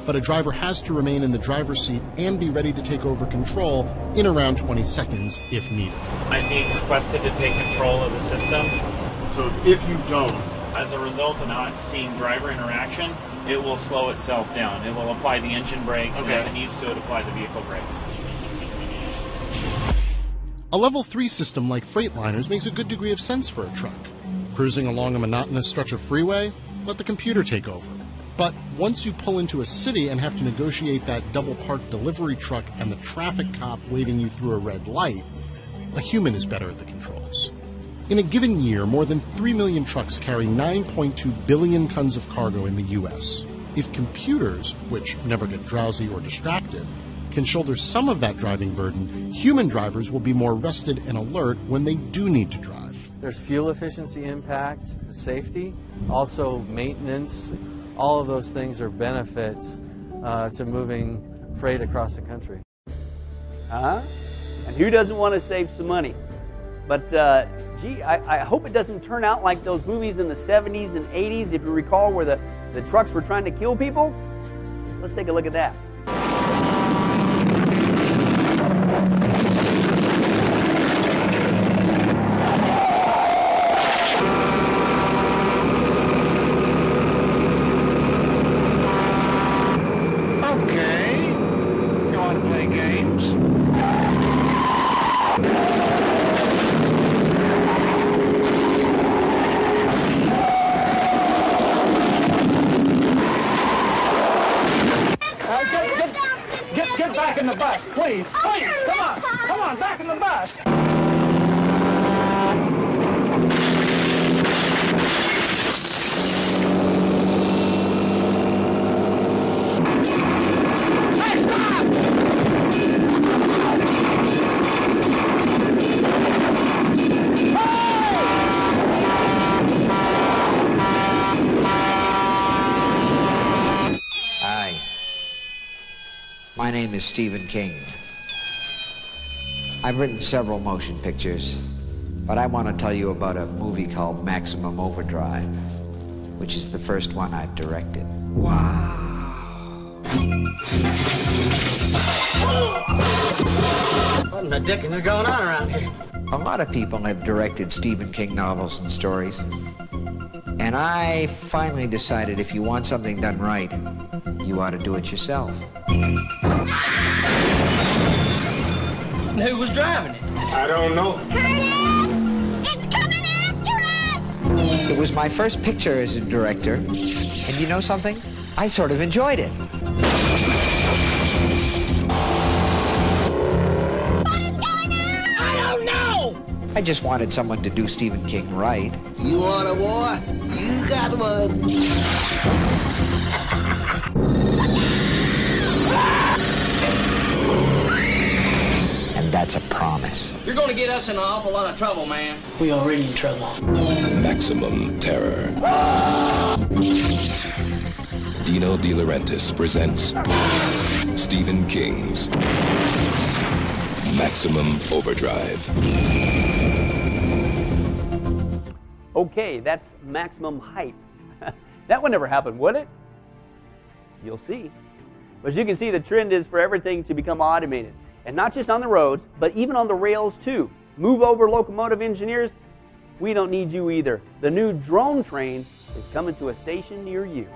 but a driver has to remain in the driver's seat and be ready to take over control in around 20 seconds if needed. I'm being requested to take control of the system. So if you don't, as a result of not seeing driver interaction, it will slow itself down. It will apply the engine brakes, and if Okay. it needs to, it apply the vehicle brakes. A level 3 system like Freightliners makes a good degree of sense for a truck. Cruising along a monotonous stretch of freeway, let the computer take over. But once you pull into a city and have to negotiate that double parked delivery truck and the traffic cop waving you through a red light, a human is better at the controls. In a given year, more than 3 million trucks carry 9.2 billion tons of cargo in the U.S. If computers, which never get drowsy or distracted, can shoulder some of that driving burden, human drivers will be more rested and alert when they do need to drive. There's fuel efficiency impact, safety, also maintenance. All of those things are benefits uh, to moving freight across the country. Uh huh. And who doesn't want to save some money? But uh, gee, I, I hope it doesn't turn out like those movies in the 70s and 80s, if you recall, where the, the trucks were trying to kill people. Let's take a look at that. Okay. You want to play games? Uh, get, get, get, get back in the bus, please. Please, come on. Come on, back in the bus. My name is Stephen King. I've written several motion pictures, but I want to tell you about a movie called Maximum Overdrive, which is the first one I've directed. Wow. What in the dickens is going on around here? A lot of people have directed Stephen King novels and stories. And I finally decided if you want something done right, you ought to do it yourself. Who was driving it? I don't know. Curtis! It's coming after us! It was my first picture as a director, and you know something? I sort of enjoyed it. What is going on? I don't know. I just wanted someone to do Stephen King right. You want a war? You got one. That's a promise. You're going to get us in an awful lot of trouble, man. We already in trouble. Maximum Terror. Dino De Laurentiis presents Stephen King's Maximum Overdrive. Okay, that's maximum height. that would never happen, would it? You'll see. But as you can see, the trend is for everything to become automated. And not just on the roads, but even on the rails too. Move over, locomotive engineers. We don't need you either. The new drone train is coming to a station near you.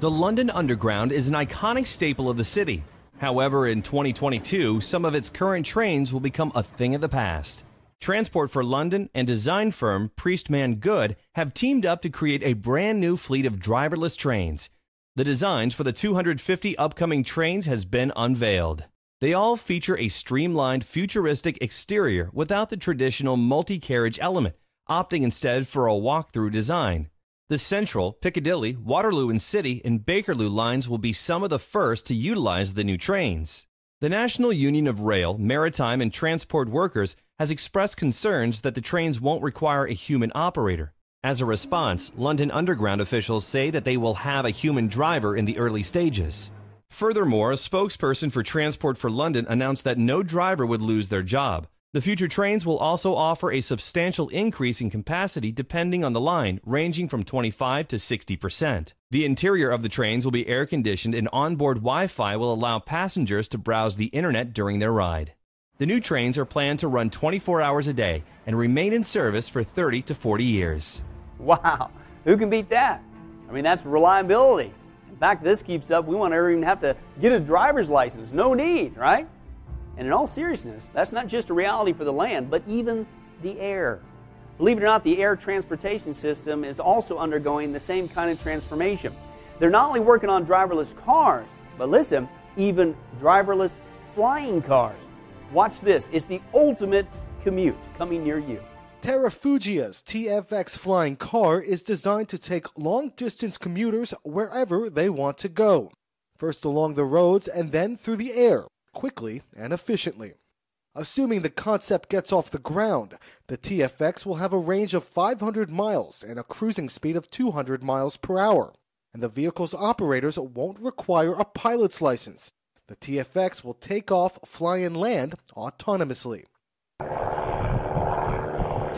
The London Underground is an iconic staple of the city. However, in 2022, some of its current trains will become a thing of the past. Transport for London and design firm Priestman Goode have teamed up to create a brand new fleet of driverless trains. The designs for the 250 upcoming trains has been unveiled. They all feature a streamlined futuristic exterior without the traditional multi-carriage element, opting instead for a walk-through design. The Central, Piccadilly, Waterloo and City, and Bakerloo lines will be some of the first to utilize the new trains. The National Union of Rail, Maritime, and Transport Workers has expressed concerns that the trains won't require a human operator. As a response, London Underground officials say that they will have a human driver in the early stages. Furthermore, a spokesperson for Transport for London announced that no driver would lose their job. The future trains will also offer a substantial increase in capacity depending on the line, ranging from 25 to 60 percent. The interior of the trains will be air conditioned and onboard Wi Fi will allow passengers to browse the internet during their ride. The new trains are planned to run 24 hours a day and remain in service for 30 to 40 years. Wow, who can beat that? I mean, that's reliability. In fact, this keeps up, we won't ever even have to get a driver's license. No need, right? And in all seriousness, that's not just a reality for the land, but even the air. Believe it or not, the air transportation system is also undergoing the same kind of transformation. They're not only working on driverless cars, but listen, even driverless flying cars. Watch this. It's the ultimate commute coming near you. Terrafugia's TFX flying car is designed to take long distance commuters wherever they want to go. First along the roads and then through the air, quickly and efficiently. Assuming the concept gets off the ground, the TFX will have a range of 500 miles and a cruising speed of 200 miles per hour. And the vehicle's operators won't require a pilot's license. The TFX will take off, fly, and land autonomously.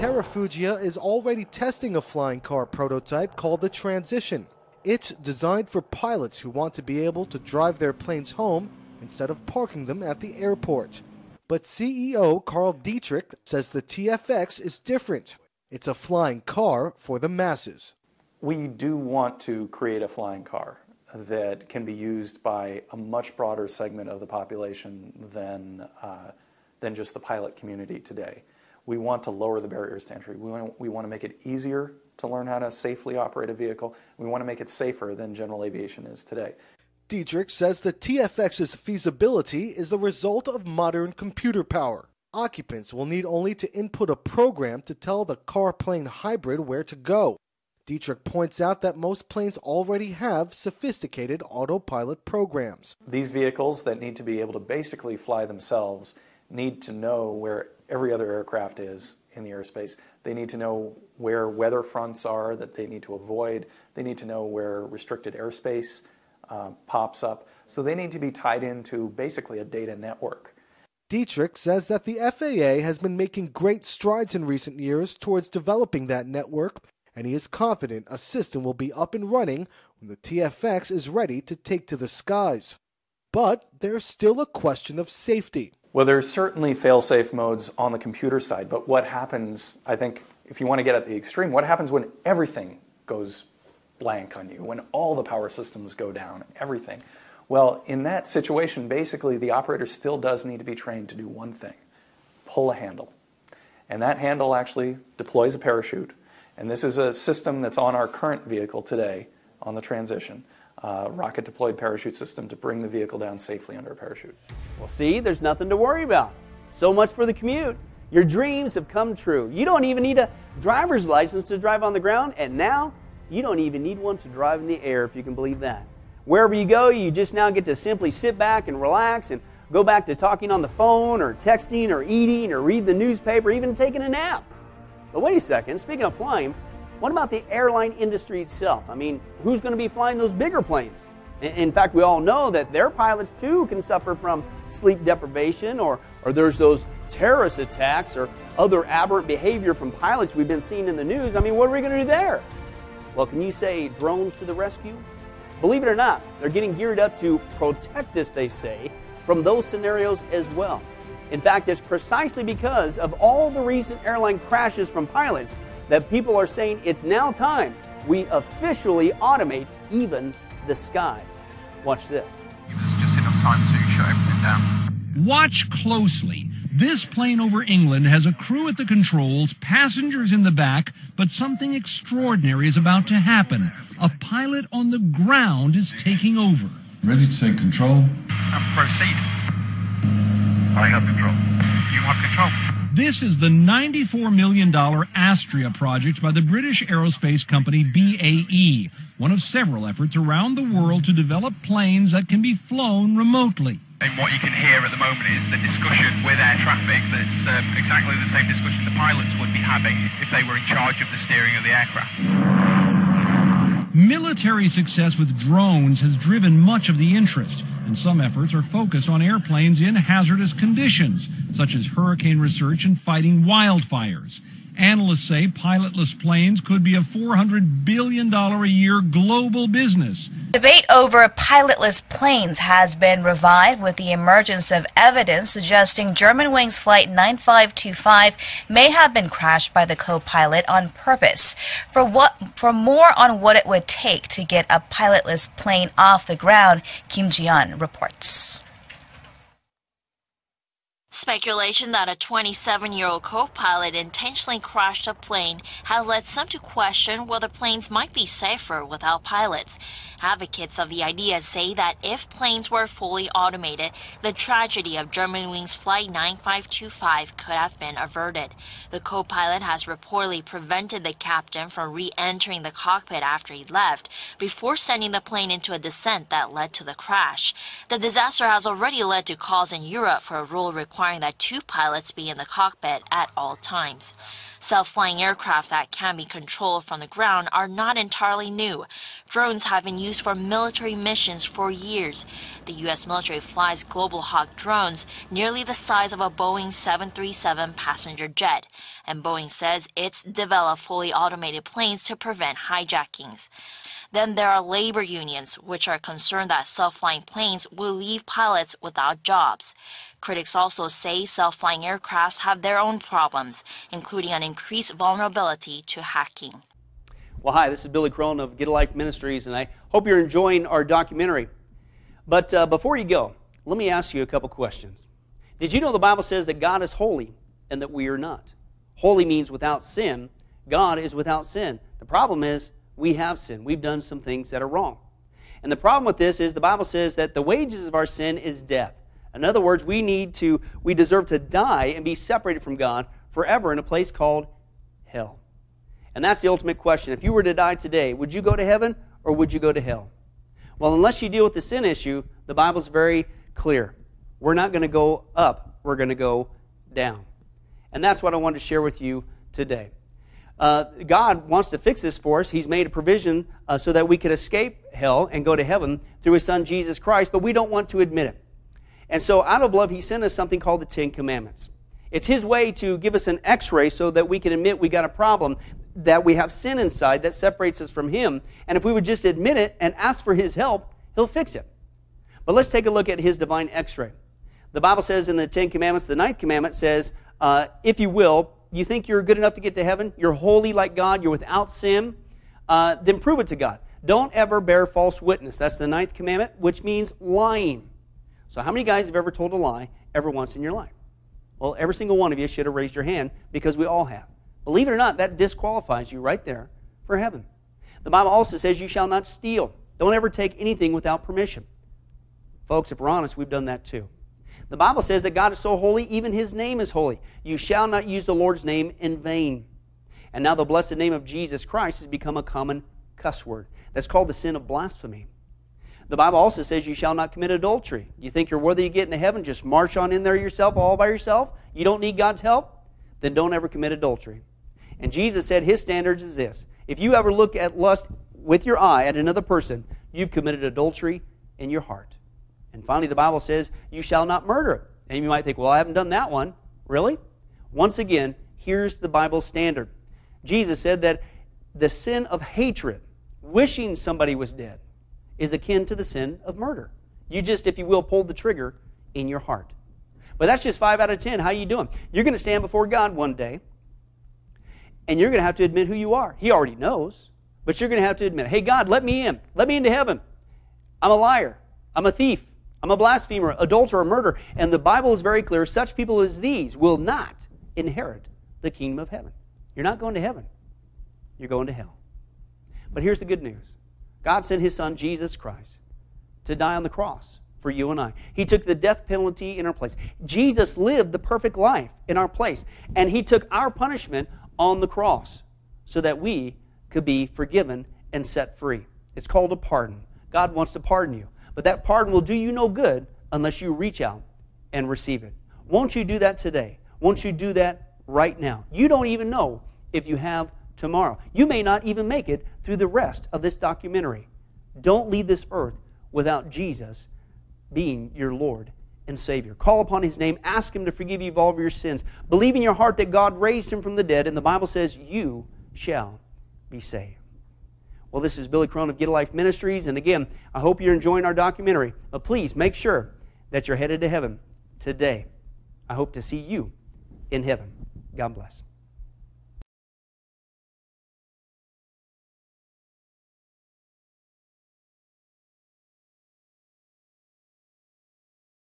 Terrafugia is already testing a flying car prototype called the Transition. It's designed for pilots who want to be able to drive their planes home instead of parking them at the airport. But CEO Carl Dietrich says the TFX is different. It's a flying car for the masses. We do want to create a flying car that can be used by a much broader segment of the population than, uh, than just the pilot community today. We want to lower the barriers to entry. We want, we want to make it easier to learn how to safely operate a vehicle. We want to make it safer than general aviation is today. Dietrich says the TFX's feasibility is the result of modern computer power. Occupants will need only to input a program to tell the car plane hybrid where to go. Dietrich points out that most planes already have sophisticated autopilot programs. These vehicles that need to be able to basically fly themselves need to know where every other aircraft is in the airspace. They need to know where weather fronts are that they need to avoid. They need to know where restricted airspace uh, pops up. So they need to be tied into basically a data network. Dietrich says that the FAA has been making great strides in recent years towards developing that network, and he is confident a system will be up and running when the TFX is ready to take to the skies. But there's still a question of safety. Well, there's certainly fail-safe modes on the computer side, but what happens, I think, if you want to get at the extreme, what happens when everything goes blank on you, when all the power systems go down, everything. Well, in that situation, basically the operator still does need to be trained to do one thing pull a handle. And that handle actually deploys a parachute. And this is a system that's on our current vehicle today on the transition. Uh, rocket deployed parachute system to bring the vehicle down safely under a parachute. Well, see, there's nothing to worry about. So much for the commute. Your dreams have come true. You don't even need a driver's license to drive on the ground, and now you don't even need one to drive in the air, if you can believe that. Wherever you go, you just now get to simply sit back and relax and go back to talking on the phone or texting or eating or read the newspaper, even taking a nap. But wait a second, speaking of flying, what about the airline industry itself? I mean, who's going to be flying those bigger planes? In fact, we all know that their pilots too can suffer from sleep deprivation or, or there's those terrorist attacks or other aberrant behavior from pilots we've been seeing in the news. I mean, what are we going to do there? Well, can you say drones to the rescue? Believe it or not, they're getting geared up to protect us, they say, from those scenarios as well. In fact, it's precisely because of all the recent airline crashes from pilots that people are saying it's now time we officially automate even the skies. Watch this. Give us just enough time to shut everything down. Watch closely. This plane over England has a crew at the controls, passengers in the back, but something extraordinary is about to happen. A pilot on the ground is taking over. Ready to take control? And proceed. I have control. You have control. This is the $94 million ASTRAEA project by the British aerospace company BAE, one of several efforts around the world to develop planes that can be flown remotely. And what you can hear at the moment is the discussion with air traffic that's um, exactly the same discussion the pilots would be having if they were in charge of the steering of the aircraft. Military success with drones has driven much of the interest, and some efforts are focused on airplanes in hazardous conditions, such as hurricane research and fighting wildfires. Analysts say pilotless planes could be a $400 billion a year global business. Debate over pilotless planes has been revived with the emergence of evidence suggesting Germanwings Flight 9525 may have been crashed by the co-pilot on purpose. For what for more on what it would take to get a pilotless plane off the ground, Kim Ji-yeon reports. Speculation that a 27 year old co pilot intentionally crashed a plane has led some to question whether planes might be safer without pilots. Advocates of the idea say that if planes were fully automated, the tragedy of Germanwings Flight 9525 could have been averted. The co pilot has reportedly prevented the captain from re entering the cockpit after he left before sending the plane into a descent that led to the crash. The disaster has already led to calls in Europe for a rule requiring that two pilots be in the cockpit at all times. Self flying aircraft that can be controlled from the ground are not entirely new. Drones have been used for military missions for years. The U.S. military flies Global Hawk drones nearly the size of a Boeing 737 passenger jet, and Boeing says it's developed fully automated planes to prevent hijackings. Then there are labor unions, which are concerned that self flying planes will leave pilots without jobs. Critics also say self flying aircrafts have their own problems, including an increased vulnerability to hacking. Well, hi, this is Billy Crone of Get a Life Ministries, and I hope you're enjoying our documentary. But uh, before you go, let me ask you a couple questions. Did you know the Bible says that God is holy and that we are not? Holy means without sin. God is without sin. The problem is we have sinned. We've done some things that are wrong. And the problem with this is the Bible says that the wages of our sin is death. In other words, we need to, we deserve to die and be separated from God forever in a place called hell. And that's the ultimate question. If you were to die today, would you go to heaven or would you go to hell? Well, unless you deal with the sin issue, the Bible's very clear. We're not going to go up, we're going to go down. And that's what I wanted to share with you today. Uh, God wants to fix this for us. He's made a provision uh, so that we could escape hell and go to heaven through His Son Jesus Christ, but we don't want to admit it. And so, out of love, He sent us something called the Ten Commandments. It's His way to give us an x ray so that we can admit we got a problem, that we have sin inside that separates us from Him. And if we would just admit it and ask for His help, He'll fix it. But let's take a look at His divine x ray. The Bible says in the Ten Commandments, the ninth commandment says, uh, if you will, you think you're good enough to get to heaven, you're holy like God, you're without sin, uh, then prove it to God. Don't ever bear false witness. That's the ninth commandment, which means lying. So, how many guys have ever told a lie ever once in your life? Well, every single one of you should have raised your hand because we all have. Believe it or not, that disqualifies you right there for heaven. The Bible also says you shall not steal. Don't ever take anything without permission. Folks, if we're honest, we've done that too. The Bible says that God is so holy, even his name is holy. You shall not use the Lord's name in vain. And now the blessed name of Jesus Christ has become a common cuss word. That's called the sin of blasphemy. The Bible also says you shall not commit adultery. You think you're worthy of getting to heaven? Just march on in there yourself, all by yourself? You don't need God's help? Then don't ever commit adultery. And Jesus said his standards is this. If you ever look at lust with your eye at another person, you've committed adultery in your heart. And finally, the Bible says, You shall not murder. And you might think, Well, I haven't done that one. Really? Once again, here's the Bible standard. Jesus said that the sin of hatred, wishing somebody was dead, is akin to the sin of murder. You just, if you will, pulled the trigger in your heart. But that's just five out of ten. How you doing? You're going to stand before God one day, and you're going to have to admit who you are. He already knows, but you're going to have to admit, hey, God, let me in. Let me into heaven. I'm a liar. I'm a thief. I'm a blasphemer, adulterer, murderer. And the Bible is very clear such people as these will not inherit the kingdom of heaven. You're not going to heaven, you're going to hell. But here's the good news God sent his son, Jesus Christ, to die on the cross for you and I. He took the death penalty in our place. Jesus lived the perfect life in our place, and he took our punishment on the cross so that we could be forgiven and set free. It's called a pardon. God wants to pardon you, but that pardon will do you no good unless you reach out and receive it. Won't you do that today? Won't you do that right now? You don't even know if you have tomorrow. You may not even make it through the rest of this documentary. Don't leave this earth without Jesus being your Lord and Savior. Call upon His name, ask Him to forgive you of all of your sins. Believe in your heart that God raised Him from the dead, and the Bible says, You shall be saved. Well, this is Billy Crone of Get a Life Ministries, and again, I hope you're enjoying our documentary. But please make sure that you're headed to heaven today. I hope to see you in heaven. God bless.